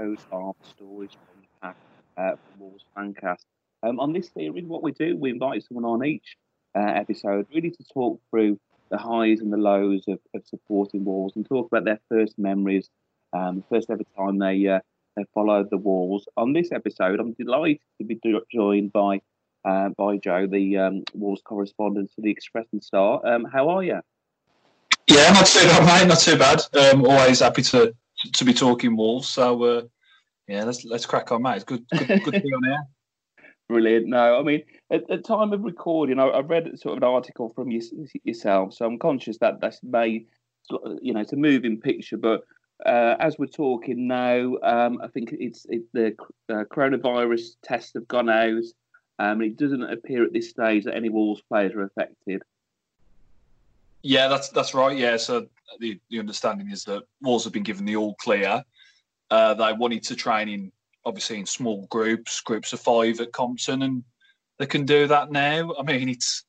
Stories from the Pack uh, from Wolves Fancast. Um, on this series, what we do, we invite someone on each uh, episode really to talk through the highs and the lows of, of supporting Wolves and talk about their first memories, um, first ever time they, uh, they followed the Wolves. On this episode, I'm delighted to be joined by uh, by Joe, the um, Wolves correspondent for the Express and Star. Um, how are you? Yeah, not too bad, mate. Not too bad. Um, always happy to to be talking Wolves. So uh, yeah, let's let's crack on, mate. It's good, good, good to be on here. Brilliant. No, I mean, at the time of recording, I, I read sort of an article from you, yourself, so I'm conscious that that's made, you know, it's a moving picture. But uh, as we're talking now, um, I think it's it, the uh, coronavirus tests have gone out. Um, it doesn't appear at this stage that any Wolves players are affected. Yeah, that's that's right. Yeah, so the, the understanding is that Wolves have been given the all clear. Uh, they wanted to train in obviously in small groups, groups of five at Compton, and they can do that now. I mean, it's,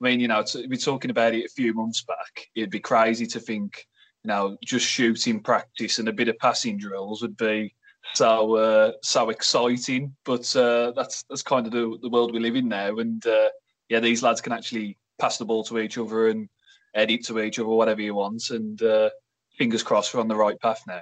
I mean, you know, we're talking about it a few months back. It'd be crazy to think, you know, just shooting practice and a bit of passing drills would be so uh, so exciting. But uh, that's that's kind of the, the world we live in now, and uh, yeah, these lads can actually pass the ball to each other and edit to each other, whatever you want, and uh, fingers crossed we're on the right path now.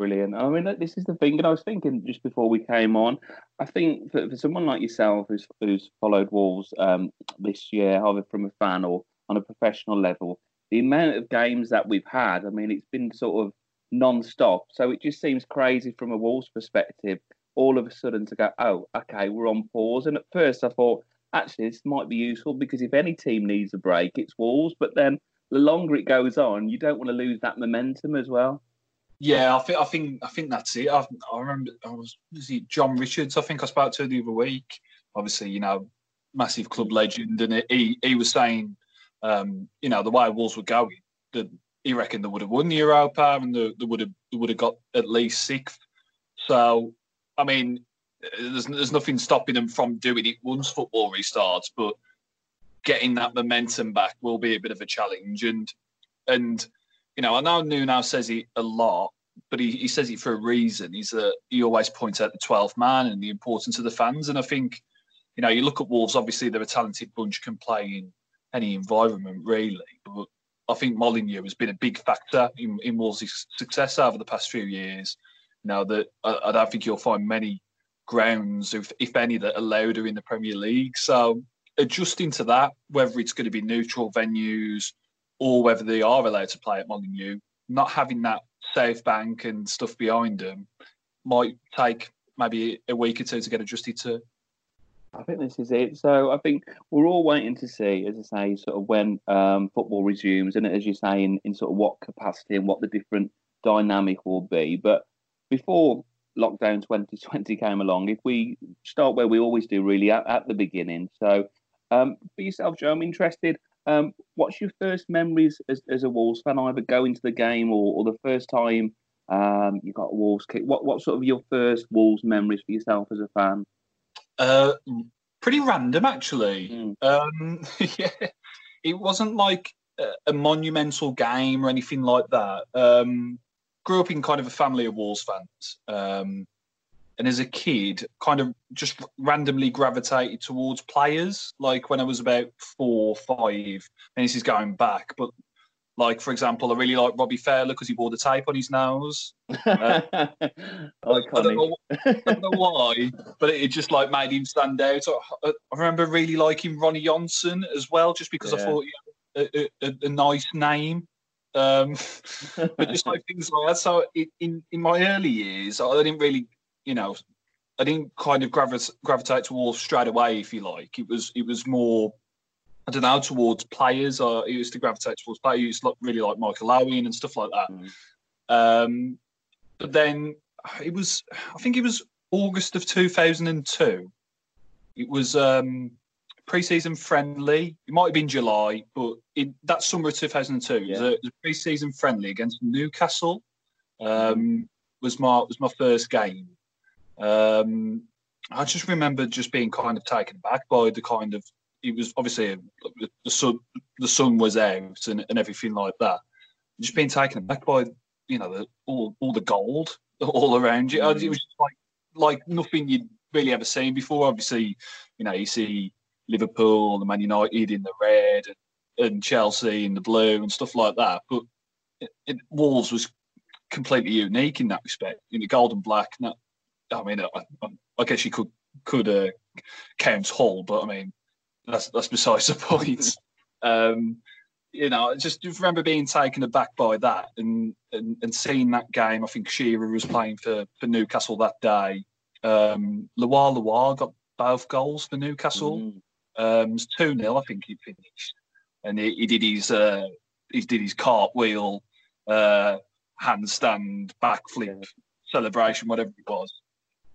Brilliant. I mean, this is the thing, and I was thinking just before we came on, I think for, for someone like yourself who's who's followed Wolves um, this year, either from a fan or on a professional level, the amount of games that we've had, I mean, it's been sort of non-stop. So it just seems crazy from a Wolves perspective, all of a sudden to go, oh, okay, we're on pause. And at first I thought, actually, this might be useful because if any team needs a break, it's Wolves. But then the longer it goes on, you don't want to lose that momentum as well. Yeah, I think I think I think that's it. I, I remember I was was John Richards. I think I spoke to the other week. Obviously, you know, massive club legend, and he he was saying, um, you know, the way Wolves were going, that he reckoned they would have won the Europa and they, they would have they would have got at least sixth. So, I mean, there's there's nothing stopping them from doing it once football restarts, but getting that momentum back will be a bit of a challenge. And and you know, I know Nuno says it a lot, but he, he says it for a reason. He's a, he always points out the 12th man and the importance of the fans. And I think, you know, you look at Wolves, obviously they're a talented bunch, can play in any environment really. But I think Molineux has been a big factor in, in Wolves' success over the past few years. You know, that I, I don't think you'll find many grounds, if, if any, that are louder in the Premier League. So adjusting to that, whether it's going to be neutral venues, or whether they are allowed to play at Molineux, not having that South Bank and stuff behind them might take maybe a week or two to get adjusted to. I think this is it. So I think we're all waiting to see, as I say, sort of when um, football resumes, and as you say, in, in sort of what capacity and what the different dynamic will be. But before lockdown 2020 came along, if we start where we always do, really at, at the beginning. So um, for yourself, Joe, I'm interested. Um, what's your first memories as, as a Wolves fan, either going to the game or, or the first time um, you got a Wolves kick? What what sort of your first Wolves memories for yourself as a fan? Uh, pretty random, actually. Mm. Um, yeah, it wasn't like a, a, monumental game or anything like that. Um, grew up in kind of a family of Wolves fans. And as a kid, kind of just randomly gravitated towards players. Like when I was about four, five, and this is going back, but like for example, I really like Robbie Fowler because he wore the tape on his nose. Uh, I, don't know, I, don't know, why, but it just like made him stand out. I, I remember really liking Ronnie Johnsen as well, just because yeah. I thought he had a, a, a nice name. Um, but just like things like that. So in in my early years, I didn't really you know, I didn't kind of gravitate gravitate towards straight away, if you like. It was it was more, I don't know, towards players. Or it used to gravitate towards players. It used to really like Michael Owen and stuff like that. Mm. Um, but then it was, I think it was August of 2002. It was um, pre-season friendly. It might have been July, but in that summer of 2002, yeah. it, was a, it was a pre-season friendly against Newcastle. Um, mm. Was my was my first game, um, I just remember just being kind of taken back by the kind of it was obviously the sun the sun was out and, and everything like that. Just being taken back by you know the, all all the gold all around you. Mm. It was like like nothing you'd really ever seen before. Obviously, you know you see Liverpool and Man United in the red and, and Chelsea in the blue and stuff like that. But it, it, Wolves was completely unique in that respect, in the gold and black. That, I mean, I, I, guess you could could uh, count Hull, but I mean that's that's besides the point. um, you know, just remember being taken aback by that and, and, and seeing that game. I think Shearer was playing for, for Newcastle that day. Um, LuaLua got both goals for Newcastle. Mm. Um, 2 0, I think he finished. And he, he did his uh, he did his cartwheel, uh, handstand, backflip, celebration, whatever it was.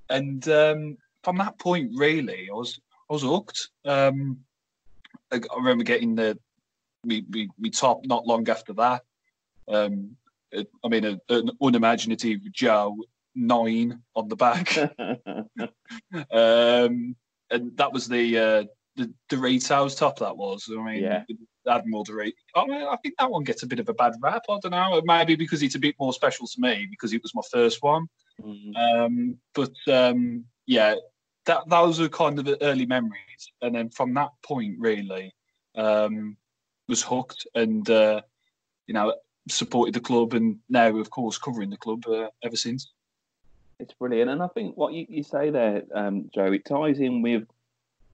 And um, from that point, really, I was I was hooked. Um, I, I remember getting the we, we, we top not long after that. Um, it, I mean, a, an unimaginative Joe nine on the back, um, and that was the uh, the Doritos top. That was. I mean, yeah. Admiral Doritos. I, mean, I think that one gets a bit of a bad rap. I don't know. Maybe because it's a bit more special to me because it was my first one. Mm-hmm. Um, but um, yeah, that those are kind of the early memories, and then from that point, really, um, was hooked and uh, you know supported the club and now of course covering the club uh, ever since. It's brilliant, and I think what you, you say there, um, Joe, it ties in with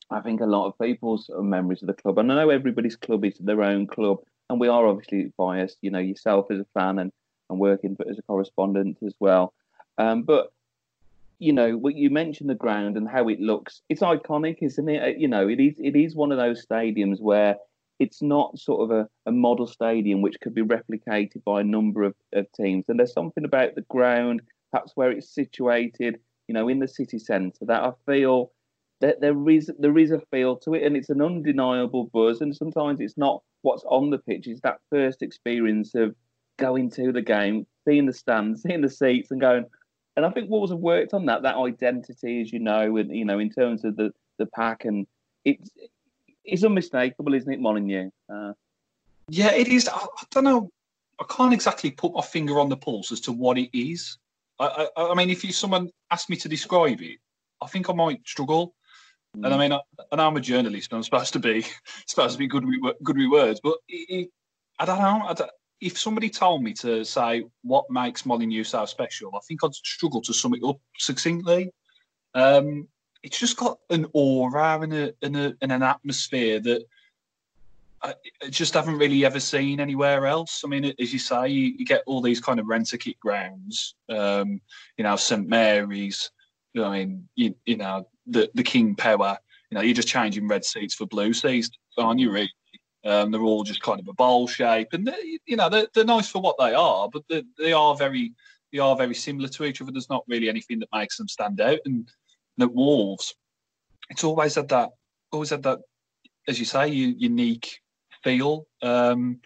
I think a lot of people's memories of the club. And I know everybody's club is their own club, and we are obviously biased. You know, yourself as a fan and and working as a correspondent as well. Um, but you know, what you mentioned the ground and how it looks. It's iconic, isn't it? You know, it is. It is one of those stadiums where it's not sort of a, a model stadium which could be replicated by a number of, of teams. And there's something about the ground, perhaps where it's situated, you know, in the city centre, that I feel that there is there is a feel to it, and it's an undeniable buzz. And sometimes it's not what's on the pitch; it's that first experience of going to the game, seeing the stands, seeing the seats, and going. And I think Wolves have worked on that that identity, as you know, and you know, in terms of the the pack, and it's it's unmistakable, isn't it, Molineux? Uh, yeah, it is. I, I, don't know. I can't exactly put my finger on the pulse as to what it is. I, I, I mean, if you, someone asked me to describe it, I think I might struggle. Mm. And I mean, I, and I'm a journalist, and I'm supposed to be supposed to be good with good with words, but it, it, I don't know. I don't, if somebody told me to say what makes Molineux so special, I think I'd struggle to sum it up succinctly. Um, it's just got an aura and, a, and, a, and an atmosphere that I, just haven't really ever seen anywhere else. I mean, as you say, you, you get all these kind of rent a kit grounds, um, you know, St Mary's, I mean, you, you know, the, the King Power, you know, you're just changing red seats for blue seats, aren't you, really? Um, they're all just kind of a bowl shape, and you know they're, they're nice for what they are, but they, they are very they are very similar to each other. There's not really anything that makes them stand out, and at Wolves, it's always had that, always had that, as you say, unique feel. Um,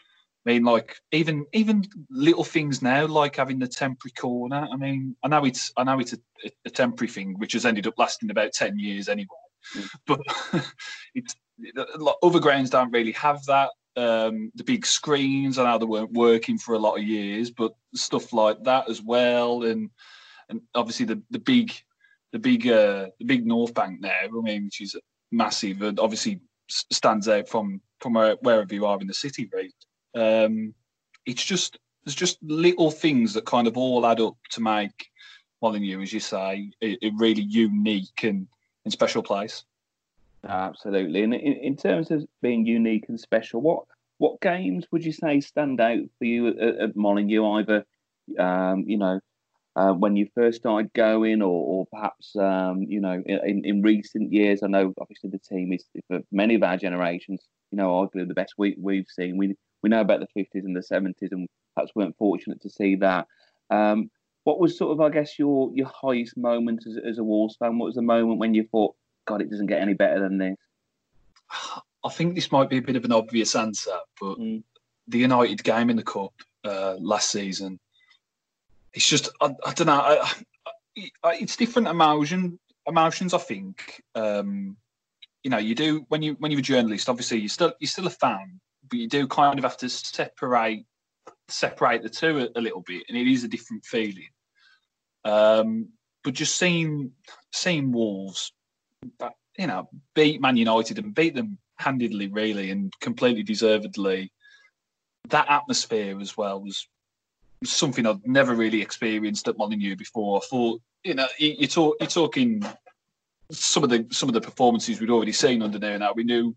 I mean, like even even little things now, like having the temporary corner. I mean, I know it's I know it's a, a temporary thing, which has ended up lasting about ten years anyway. Mm. But it's other grounds don't really have that. Um, the big screens, I know they weren't working for a lot of years, but stuff like that as well, and and obviously the the big the big uh, the big North Bank there. I mean, which is massive and obviously stands out from from wherever you are in the city. Right? Um, it's just there's just little things that kind of all add up to make Molineux, as you say, a, a really unique and, and special place. Absolutely, and in, in terms of being unique and special, what what games would you say stand out for you at, at Molineux? Either um, you know uh, when you first started going, or, or perhaps um, you know in, in recent years? I know obviously the team is for many of our generations, you know, arguably the best we, we've seen. We we know about the fifties and the seventies, and perhaps weren't fortunate to see that. Um, what was sort of, I guess, your your highest moment as, as a Wolves fan? What was the moment when you thought, God, it doesn't get any better than this? I think this might be a bit of an obvious answer, but mm. the United game in the cup uh, last season it's just I, I don't know. I, I, it's different emotion emotions. I think um, you know you do when you when you're a journalist. Obviously, you're still you're still a fan, but you do kind of have to separate separate the two a, a, little bit, and it is a different feeling. Um, but just seeing seeing Wolves, you know, beat Man United and beat them handedly, really, and completely deservedly. That atmosphere as well was something I'd never really experienced at Molineux before. I thought, you know, you, talk, you're talking some of the some of the performances we'd already seen under there. Now we knew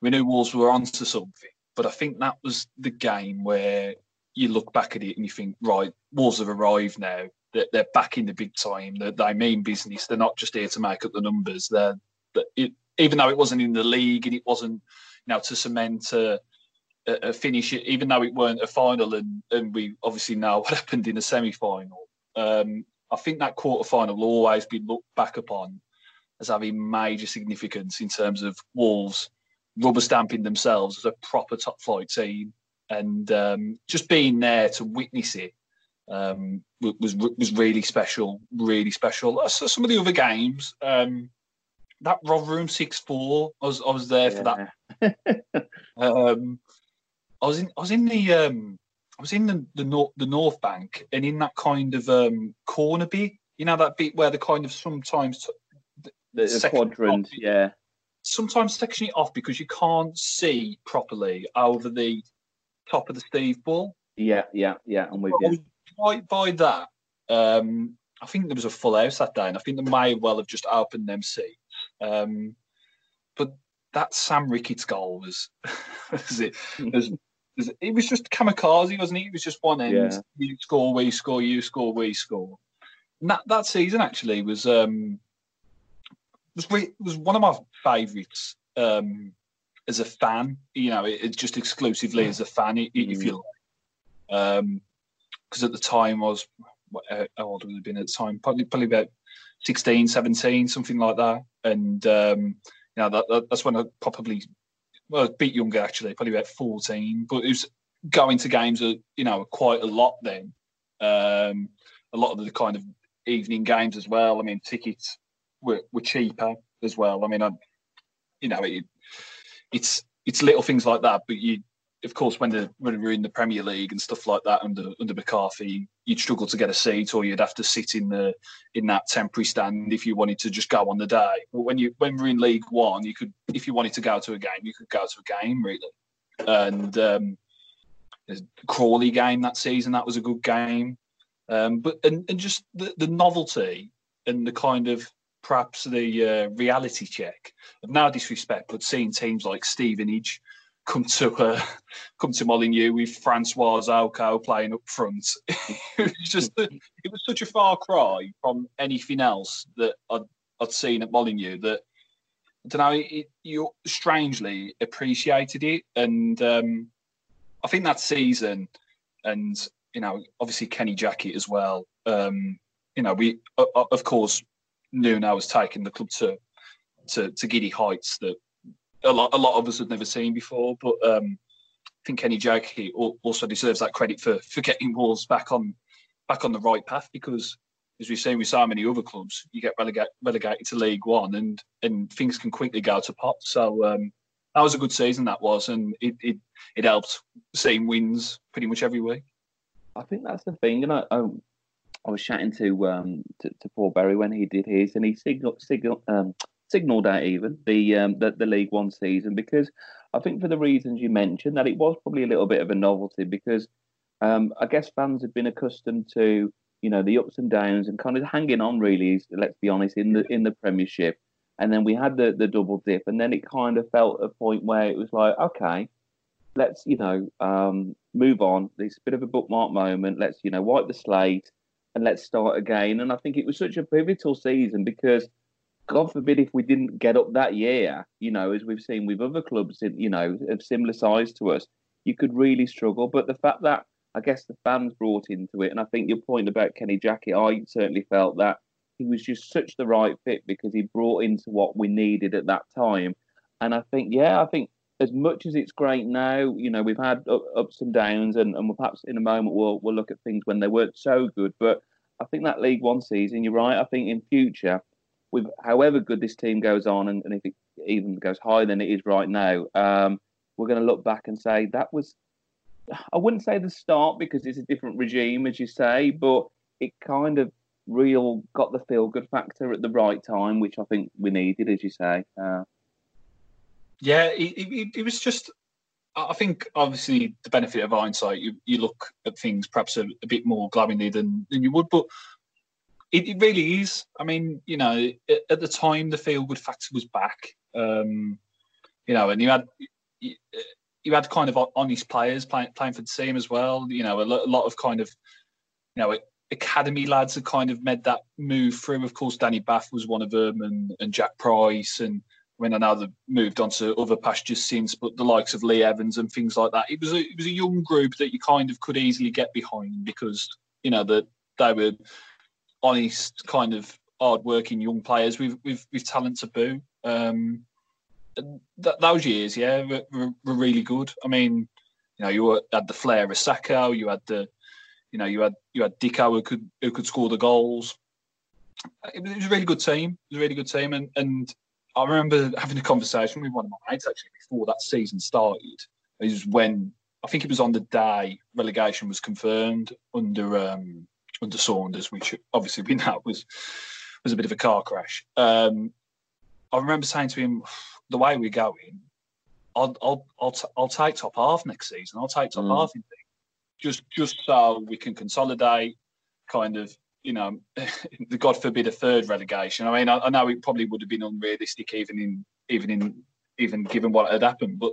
we knew Wolves were onto something, but I think that was the game where you look back at it and you think, right, Wolves have arrived now. They're, they're back in the big time. They're, they mean business. They're not just here to make up the numbers. They're, it, even though it wasn't in the league and it wasn't, you know, to cement a, a, finish, even though it weren't a final, and, and we obviously know what happened in the semi final. Um, I think that quarter final will always be looked back upon as having major significance in terms of Wolves rubber stamping themselves as a proper top flight team, and um, just being there to witness it um, was was really special, really special. So some of the other games, um, that Rotherham six four, I was I was there for that. um, I was in I was in the um, I was in the the north the North Bank and in that kind of um, corner bit, you know that bit where the kind of sometimes t- the, the quadrant, yeah. Sometimes section it off because you can't see properly over the top of the Steve Bull. Yeah, yeah, yeah. I'm with you. By that, um, I think there was a full house that day, and I think they may well have just opened them seats. Um, but that Sam Ricketts goal was, was it was, was, it was just kamikaze, wasn't it? It was just one end. Yeah. You score, we score, you score, we score. And that that season actually was um was was one of my favourites um as a fan. You know, it, just exclusively as a fan, mm. if you like. Um, because at the time I was how old would have been at the time? Probably probably about 16, 17, something like that. And um, you know that, that, that's when I probably well a bit younger actually, probably about fourteen. But it was going to games, uh, you know, quite a lot then. Um, a lot of the kind of evening games as well. I mean, tickets were, were cheaper as well. I mean, I, you know, it, it's it's little things like that, but you of course, when, the, when we were in the Premier League and stuff like that under under McCarthy, you'd struggle to get a seat, or you'd have to sit in the in that temporary stand if you wanted to just go on the day. But when you when we're in League One, you could, if you wanted to go to a game, you could go to a game really. And um, Crawley game that season, that was a good game. Um, but and, and just the, the novelty and the kind of perhaps the uh, reality check of disrespect, but seeing teams like Stevenage come to uh, come to Molineux with Francois Zoko playing up front. it was just it was such a far cry from anything else that I'd, I'd seen at Molineux that I don't know. It, you strangely appreciated it, and um, I think that season, and you know, obviously Kenny Jackett as well. Um, you know, we uh, of course Nuno was taking the club to to, to giddy heights that a lot a lot of us had never seen before. But um, I think Kenny Jackett also deserves that credit for for getting Wolves back on back on the right path because as we've seen with so many other clubs, you get relegated, relegated to League One and and things can quickly go to pot. So um, that was a good season that was, and it it, it helped seeing wins pretty much every week. I think that's the thing, and I, I, I was chatting to um to, to, Paul Berry when he did his, and he signaled signal um signalled out even the, um, the the League One season because I think for the reasons you mentioned that it was probably a little bit of a novelty because um, I guess fans had been accustomed to you know the ups and downs and kind of hanging on really. Let's be honest in the in the Premiership, and then we had the the double dip, and then it kind of felt a point where it was like okay. Let's you know um, move on. It's a bit of a bookmark moment. Let's you know wipe the slate and let's start again. And I think it was such a pivotal season because God forbid if we didn't get up that year, you know, as we've seen with other clubs, in, you know, of similar size to us, you could really struggle. But the fact that I guess the fans brought into it, and I think your point about Kenny Jackett, I certainly felt that he was just such the right fit because he brought into what we needed at that time. And I think, yeah, I think as much as it's great now, you know, we've had ups and downs, and, and perhaps in a moment we'll we'll look at things when they weren't so good. But I think that League One season, you're right. I think in future with however good this team goes on, and, and if it even goes higher than it is right now, um, we're going to look back and say that was I wouldn't say the start because it's a different regime, as you say, but it kind of real got the feel good factor at the right time, which I think we needed, as you say. Uh, yeah, it, it, it, was just. I think obviously the benefit of hindsight, you, you look at things perhaps a, a bit more glowingly than, than you would, but it, it, really is. I mean, you know, at, at the time the feel good factor was back. Um, you know, and you had you, you had kind of honest players playing playing for the team as well. You know, a, lo- a lot of kind of you know academy lads had kind of made that move through. Of course, Danny Batth was one of them, and, and Jack Price, and I mean, I know they've moved on to other pastures since, but the likes of Lee Evans and things like that. It was a, it was a young group that you kind of could easily get behind because you know that they were honest, kind of hard-working young players with with, with talent to boot. Um, th- those years, yeah, were, were, really good. I mean, you know, you were, had the flair of Sako, you had the you know, you had you had Dicko who could who could score the goals. It was, it was a really good team. It was a really good team, and and I remember having a conversation with one of my mates actually before that season started. It was when I think it was on the day relegation was confirmed under um, under Saunders, which obviously we know was was a bit of a car crash. Um, I remember saying to him, "The way we're going, I'll I'll I'll, t- I'll take top half next season. I'll take top mm. half in just just so we can consolidate, kind of, you know, the God forbid a third relegation. I mean, I, I, know it probably would have been unrealistic even in even in even given what had happened, but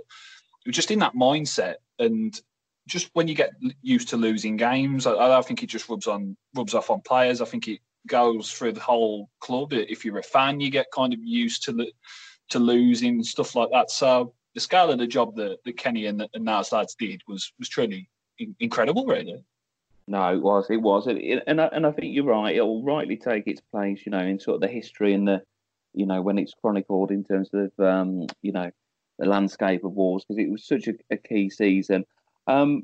it was just in that mindset and just when you get used to losing games, I, I think it just rubs on rubs off on players. I think it goes through the whole club. If you're a fan, you get kind of used to the to losing stuff like that. So the scale of the job that, that Kenny and, and Nars lads did was was truly incredible, really. No, it was, it was, it, and I, and I think you're right. It'll rightly take its place, you know, in sort of the history and the, you know, when it's chronicled in terms of, um, you know, the landscape of wars because it was such a, a key season. Um,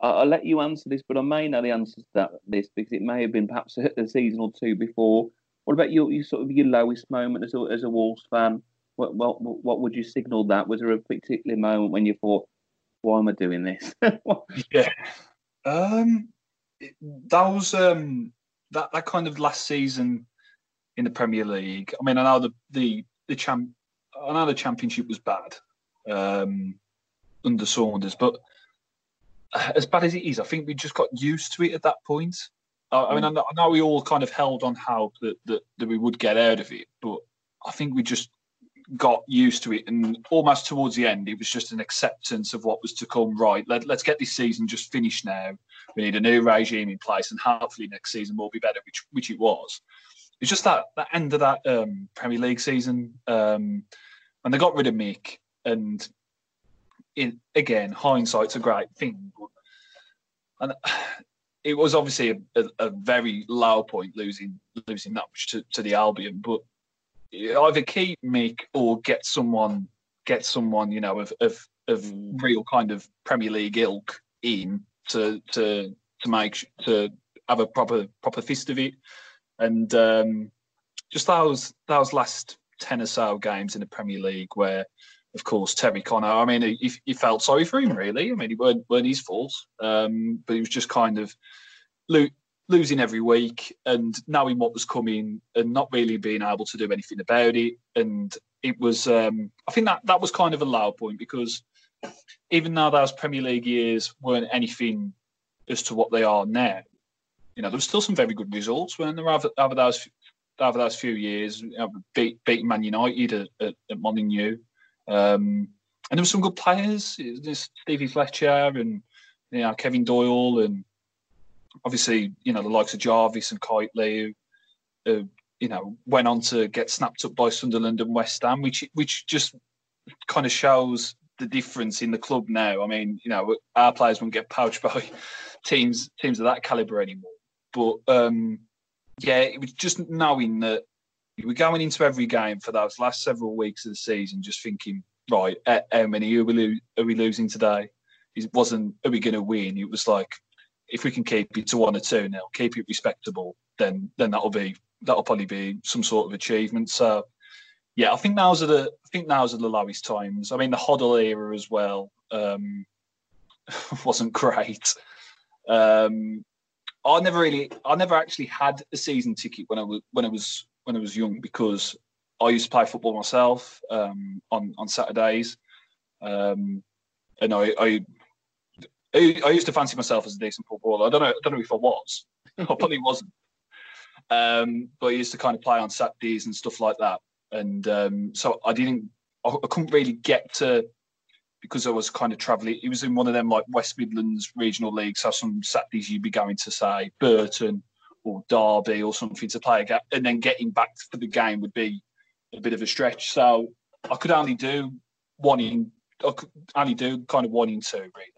I'll, let you answer this, but I may know the answer to that this because it may have been perhaps a, a season or two before. What about your, your sort of your lowest moment as a, as a Wolves fan? What, what what would you signal that? Was there a particular moment when you thought, why am I doing this? yeah. Um, that was um, that that kind of last season in the Premier League. I mean, I know the the the champ, I know the Championship was bad um, under Saunders, but as bad as it is, I think we just got used to it at that point. I, I mean, I know, I know, we all kind of held on hope that, that that we would get out of it, but I think we just got used to it, and almost towards the end, it was just an acceptance of what was to come. Right, let, let's get this season just finished now. We need a new regime in place, and hopefully next season will be better, which which it was. It's just that that end of that um, Premier League season, um, and they got rid of Mick, and in, again, hindsight's a great thing, and it was obviously a, a, a, very low point losing losing that much to, to the Albion, but either keep Mick or get someone get someone you know of of, of real kind of Premier League ilk in to to to make to have a proper proper fist of it, and um, just those those last ten or so games in the Premier League where. Of course, Terry Connor. I mean, he, he felt sorry for him, really. I mean, it weren't, weren't his fault, um, but he was just kind of losing every week and knowing what was coming and not really being able to do anything about it. And it was, um, I think that that was kind of a low point because even though those Premier League years weren't anything as to what they are now, you know, there was still some very good results when there over, over those over those few years, you know, beat, beating Man United at, at, at Molineux. Um, and there were some good players, Stevie Fletcher and you know Kevin Doyle and obviously, you know, the likes of Jarvis and Kightly, who, you know, went on to get snapped up by Sunderland and West Ham, which which just kind of shows the difference in the club now. I mean, you know, our players won't get poached by teams teams of that caliber anymore. But um, yeah, it was just knowing that we were going into every game for those last several weeks of the season, just thinking, right, how many are we, lo- are we losing today? It wasn't, are we going to win? It was like, if we can keep it to one or two now, keep it respectable, then then that'll be that'll probably be some sort of achievement. So yeah, I think now's are the I think now's are the lowest times. I mean the Hoddle era as well. Um, wasn't great. Um, I never really, I never actually had a season ticket when I was when I was when I was young because I used to play football myself um, on on Saturdays, um, and I, I I used to fancy myself as a decent footballer. I don't know. I don't know if I was. I probably wasn't. Um, but I used to kind of play on Saturdays and stuff like that. And um, so I didn't. I, I, couldn't really get to because I was kind of travelling. It was in one of them like West Midlands regional leagues. So some Saturdays you'd be going to say Burton or Derby or something to play, again, and then getting back for the game would be a bit of a stretch. So I could only do one in. I could only do kind of one in two really.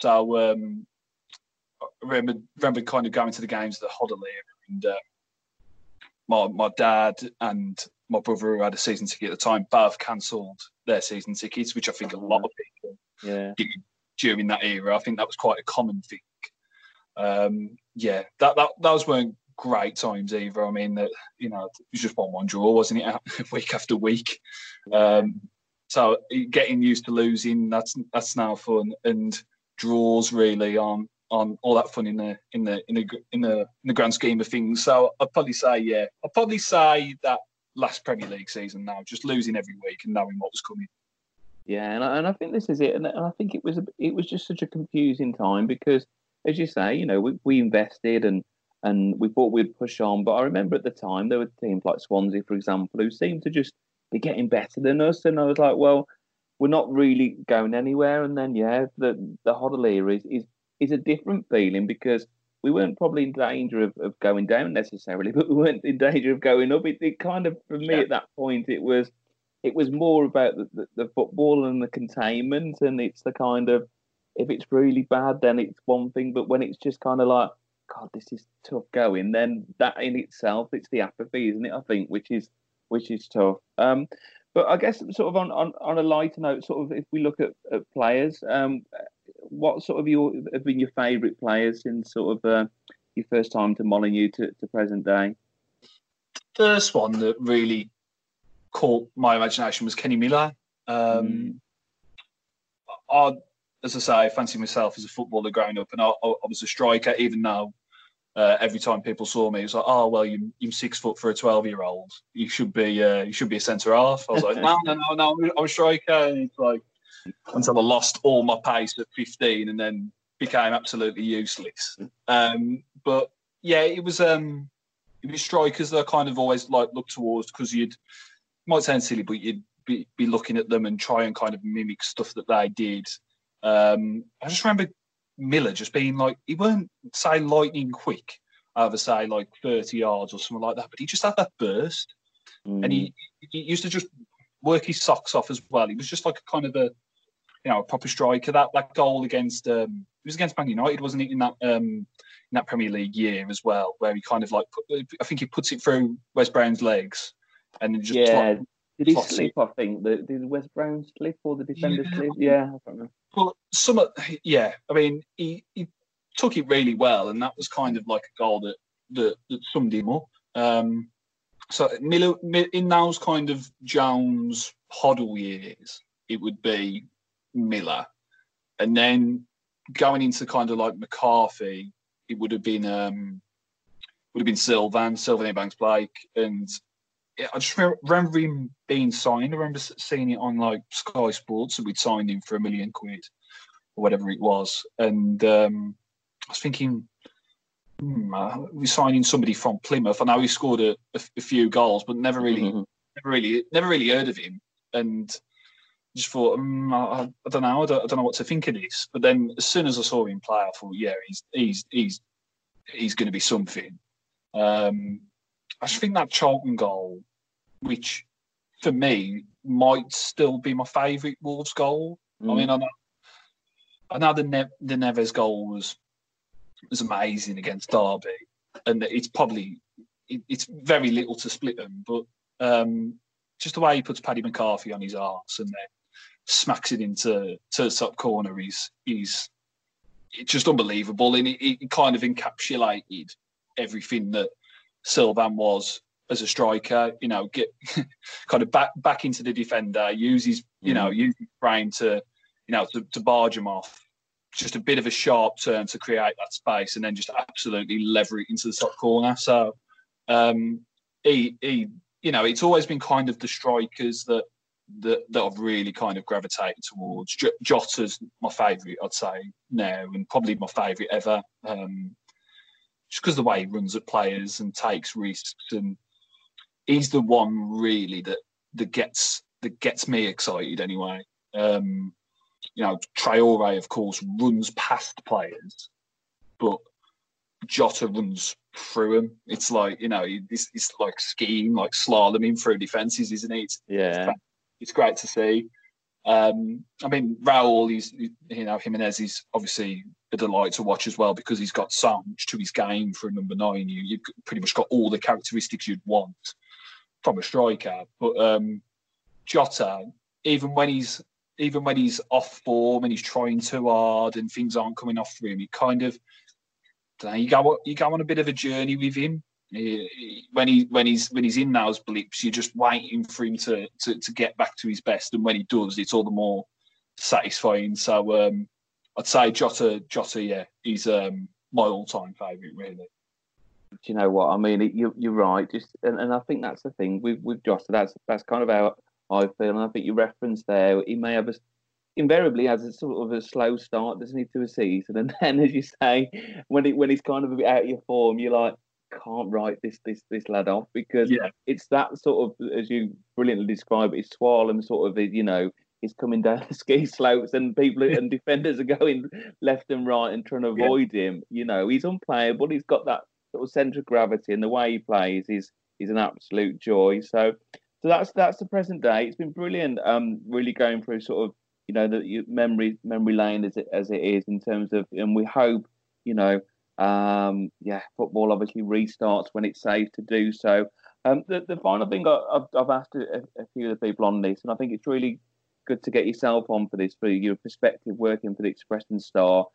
So um, I remember, remember kind of going to the games at the Hoddle and uh, my my dad and my brother who had a season ticket at the time both cancelled their season tickets, which I think a lot of people yeah. did during that era. I think that was quite a common thing. Um, yeah, that that those weren't great times either. I mean, that you know, it was just one one draw, wasn't it, week after week. Um, so getting used to losing, that's that's now fun, and draws really on on all that fun in the in the in the in the in the grand scheme of things. So I'd probably say yeah, I'd probably say that last Premier League season now, just losing every week and knowing what was coming. Yeah, and I, and I think this is it, and I think it was a, it was just such a confusing time because, as you say, you know, we, we invested and and we thought we'd push on, but I remember at the time there were teams like Swansea, for example, who seemed to just be getting better than us, and I was like, well, we're not really going anywhere. And then yeah, the the Hoddle era is, is is a different feeling because we weren't probably in danger of, of going down necessarily, but we weren't in danger of going up. It, it kind of for me yeah. at that point it was it was more about the, the, the, football and the containment and it's the kind of if it's really bad then it's one thing, but when it's just kind of like God, this is tough going, then that in itself it's the apathy, isn't it? I think, which is which is tough. Um, but I guess sort of on, on, on a lighter note, sort of if we look at, at players, um, what sort of your have been your favourite players since sort of uh, your first time to Molineux to, to present day? First one that really caught my imagination was Kenny Miller. Um, mm. I, as I say, I fancy myself as a footballer growing up, and I, I was a striker, even now, uh, every time people saw me, it was like, "Oh, well, you, you're six foot for a twelve year old. You should be uh, you should be a centre half." I was like, "No, no, no, no, I'm a striker." And it's like until I lost all my pace at 15, and then became absolutely useless. Um, but yeah, it was um, it was strikers that I kind of always like look towards because you'd might sound silly, but you'd be, be looking at them and try and kind of mimic stuff that they did. Um, I just remember Miller just being like he weren't say lightning quick over say like 30 yards or something like that, but he just had that burst. Mm. And he, he used to just work his socks off as well. He was just like a kind of a you know a proper striker. That that goal against um, it was against Man United, wasn't it? In that um, in that Premier League year as well, where he kind of like put, I think he puts it through Wes Brown's legs and then just yeah. Did he slip? I think the did Wes Brown slip or the defender yeah. slip? Yeah, I don't remember. Well, some of, yeah, I mean, he, he took it really well, and that was kind of like a goal that that, that summed him up. Um, so Miller in those kind of Jones Hoddle years, it would be Miller, and then going into kind of like McCarthy, it would have been um, would have been Sylvan, Sylvan Ebanks-Blake, and I just remember him being signed. I remember seeing it on like Sky Sports that we'd signed him for a million quid or whatever it was. And um, I was thinking, hmm, uh, we're signing somebody from Plymouth. I know he scored a, a, a few goals, but never really, mm-hmm. never really, never really heard of him. And just thought, um, I, I, don't know, I don't, I don't know what to think of this. But then as soon as I saw him play, I thought, yeah, he's he's he's he's going to be something. Um, I just think that Charlton goal which for me might still be my favourite Wolves goal. Mm. I mean, I know, I know the ne- the Neves goal was was amazing against Derby, and it's probably it, it's very little to split them, but um, just the way he puts Paddy McCarthy on his arse and then smacks it into to the top corner, he's he's it's just unbelievable, and it, it kind of encapsulated everything that Sylvan was as a striker, you know, get kind of back back into the defender, use his, you know, mm. use his brain to, you know, to, to barge him off. just a bit of a sharp turn to create that space and then just absolutely lever it into the top corner. So um, he, he, you know, it's always been kind of the strikers that that, that I've really kind of gravitated towards. J- Jota's my favourite, I'd say now, and probably my favourite ever. Um, just because the way he runs at players and takes risks, and he's the one really that that gets that gets me excited anyway. Um, you know, Traore, of course, runs past players, but Jota runs through him. It's like, you know, it's, it's like skiing, like slaloming through defences, isn't it? Yeah. It's, it's great to see. Um, I mean, Raul, he's, you know, Jimenez is obviously a delight to watch as well because he's got so much to his game for a number nine. You, you've pretty much got all the characteristics you'd want from a striker. But um, Jota, even when he's even when he's off form and he's trying too hard and things aren't coming off for him, he kind of know, you go you go on a bit of a journey with him. When he when he's when he's in those blips, you're just waiting for him to, to to get back to his best, and when he does, it's all the more satisfying. So um, I'd say Jota Jota, yeah, he's um, my all-time favourite, really. Do you know what I mean? You, you're right. Just and, and I think that's the thing with with Jota. That's that's kind of how I feel, and I think you referenced there. He may have a, invariably has a sort of a slow start, doesn't he, to a season, and then, as you say, when it when he's kind of a bit out of your form, you're like, can't write this this this lad off because yeah. it's that sort of, as you brilliantly describe it, it's Slalom sort of, you know, he's coming down the ski slopes and people and defenders are going left and right and trying to avoid yeah. him. You know, he's unplayable. He's got that sort of centre of gravity, and the way he plays is is an absolute joy. So so that's that's the present day. It's been brilliant. Um, really going through sort of you know the memory memory lane as it as it is in terms of, and we hope you know, um, yeah, football obviously restarts when it's safe to do so. Um, the the final thing I, have I've asked a, a few of the people on this, and I think it's really good to get yourself on for this for your perspective working for the Express and Star.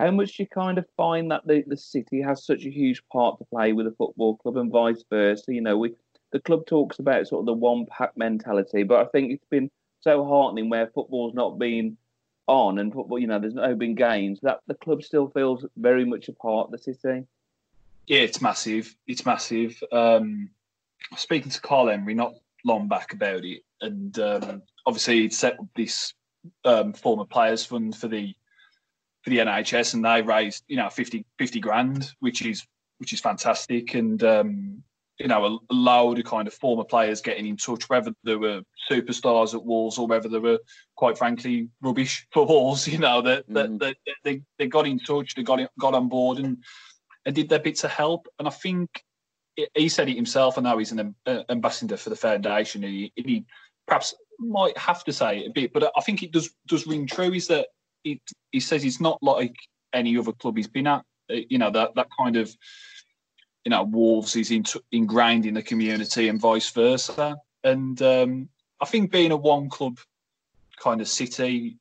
How much do you kind of find that the, the city has such a huge part to play with a football club and vice versa? You know, we the club talks about sort of the one pack mentality, but I think it's been so heartening where football's not been on and football, you know, there's no been games that the club still feels very much a part of the city. Yeah, it's massive. It's massive. Um, speaking to Karl Henry not long back about it, and um, obviously he'd set up this um, former players fund for the for the NHS, and they raised you know 50, 50 grand, which is which is fantastic. And um, you know, a, a load of kind of former players getting in touch, whether they were superstars at Wolves or whether they were, quite frankly, rubbish for Wolves. You know, that mm. that, they, they got in touch, they got got on board and and did their bit to help. And I think he said it himself. I know he's an ambassador for the foundation. He, he perhaps might have to say it a bit, but I think it does does ring true. Is that it, he says it's not like any other club he's been at. You know that that kind of you know, Wolves is in, ingrained in the community and vice versa. And um, I think being a one club kind of city,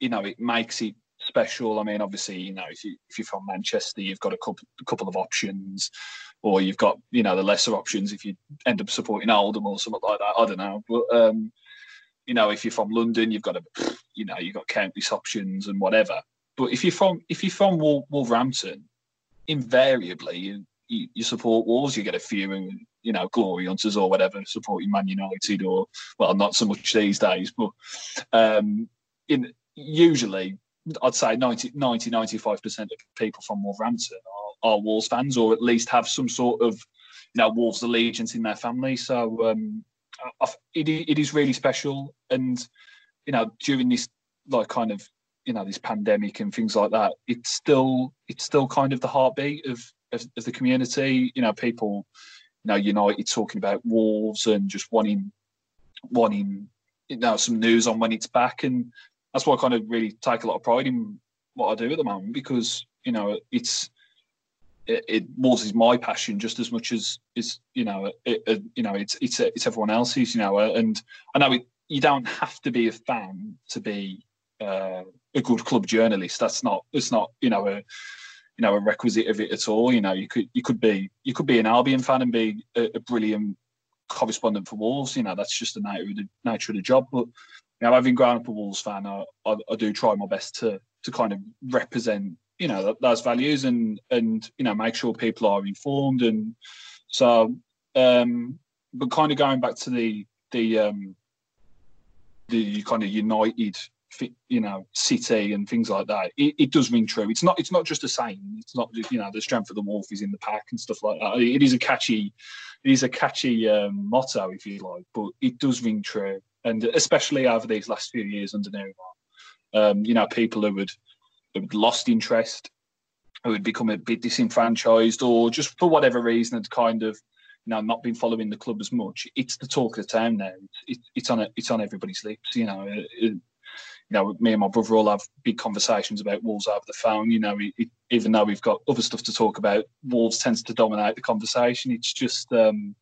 you know, it makes it special. I mean, obviously, you know, if, you, if you're from Manchester, you've got a couple, a couple of options, or you've got, you know, the lesser options if you end up supporting Oldham or something like that. I don't know. But, um, you know, if you're from London, you've got a, you know, you've got countless options and whatever. But if you're from if you're from Wolverhampton, invariably you, you, you support Wolves, you get a few, you know, glory hunters or whatever supporting Man United or well, not so much these days, but um, in usually I'd say 90, 90 95% of people from Wolverhampton are, are Wolves fans or at least have some sort of you know Wolves allegiance in their family. So um, it, it is really special, and you know during this like kind of you know this pandemic and things like that, it's still it's still kind of the heartbeat of of, of the community. You know, people, you know, United talking about Wolves and just wanting wanting you know some news on when it's back, and that's why I kind of really take a lot of pride in what I do at the moment because you know it's it, it is my passion just as much as is you know it, it, you know it's it's it's everyone else's you know and I know it, you don't have to be a fan to be uh, a good club journalist. That's not it's not you know a you know a requisite of it at all. You know, you could you could be you could be an Albion fan and be a, a brilliant correspondent for Wolves. You know, that's just the nature of the nature of the job. But you know, having grown up a Wolves fan, I, I, I do try my best to to kind of represent you know those values and and you know make sure people are informed and so um but kind of going back to the the um the kind of united you know city and things like that it, it, does ring true. It's not it's not just a saying. It's not you know the strength of the wolf is in the pack and stuff like that. It is a catchy it is a catchy um, motto if you like but it does ring true. And especially over these last few years under Nuno um, you know people who had lost interest who had become a bit disenfranchised or just for whatever reason had kind of you know not been following the club as much it's the talk of the town now it, it's on a, it's on everybody's lips you know it, you know, me and my brother all have big conversations about Wolves over the phone. You know, it, even though we've got other stuff to talk about, Wolves tends to dominate the conversation. It's just, um,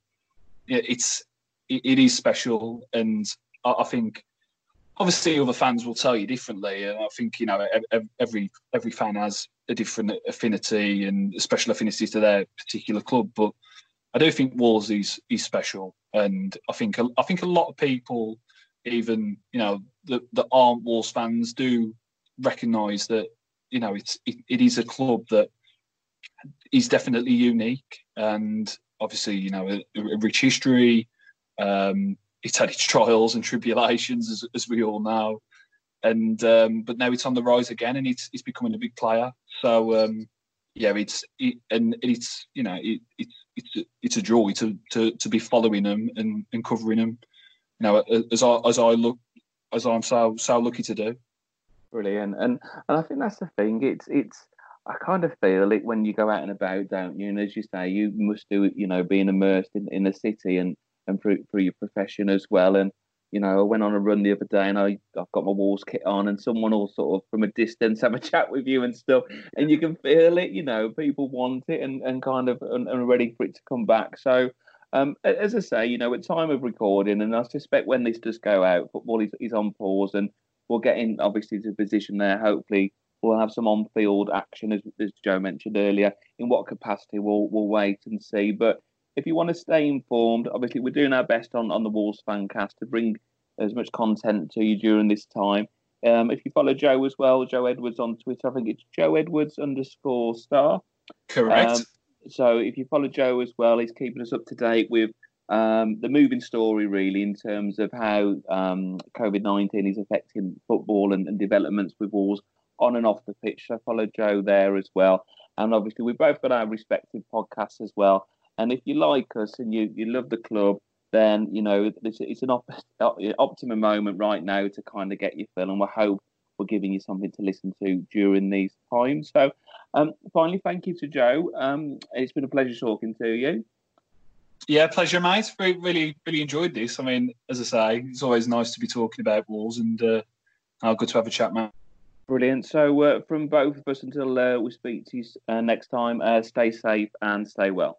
it, it's, it, it is special, and I, I, think obviously other fans will tell you differently. And I think you know every every fan has a different affinity and special affinity to their particular club, but I do think Wolves is is special, and I think I think a lot of people even you know that, that aren't Wolves fans do recognise that you know it's it, it is a club that is definitely unique and obviously you know a, a rich history. Um, it's had its trials and tribulations, as, as we all know, and um, but now it's on the rise again, and it's it's becoming a big player. So um, yeah, it's it, and it's you know it, it it's it's a joy to to to be following them and, and covering them you know, as I as I look as I'm so so lucky to do. Brilliant, and and I think that's the thing. It's it's I kind of feel it when you go out and about, don't you? And as you say, you must do it. You know, being immersed in, in the city and and through through your profession as well. And you know, I went on a run the other day and I I've got my Wolves kit on, and someone will sort of from a distance have a chat with you and stuff, and you can feel it. You know, people want it and and kind of and, and ready for it to come back. So um, as I say, you know, at time of recording, and I suspect when this does go out, football is, is on pause, and we'll get in obviously to a position there. Hopefully, we'll have some on-field action, as, as Joe mentioned earlier. In what capacity, we'll we'll wait and see. But if you want to stay informed, obviously we're doing our best on on the Wolves Fancast to bring as much content to you during this time. Um, if you follow Joe as well, Joe Edwards on Twitter, I think it's Joe Edwards underscore star. Correct. Um, so if you follow Joe as well, he's keeping us up to date with um, the moving story, really, in terms of how um, COVID 19 is affecting football and, and, developments with Wolves on and off the pitch. So follow Joe there as well. And obviously, we've both got our respective podcasts as well. And if you like us and you, you love the club, then, you know, it's, it's an op- optimum moment right now to kind of get your fill. And we hope we're giving you something to listen to during these times. So, um, finally, thank you to Joe. Um, it's been a pleasure talking to you. Yeah, pleasure, mate. Really, really enjoyed this. I mean, as I say, it's always nice to be talking about Wolves, and uh, oh, good to have a chat, mate. Brilliant. So, uh, from both of us, until uh, we speak to you uh, next time, uh, stay safe and stay well.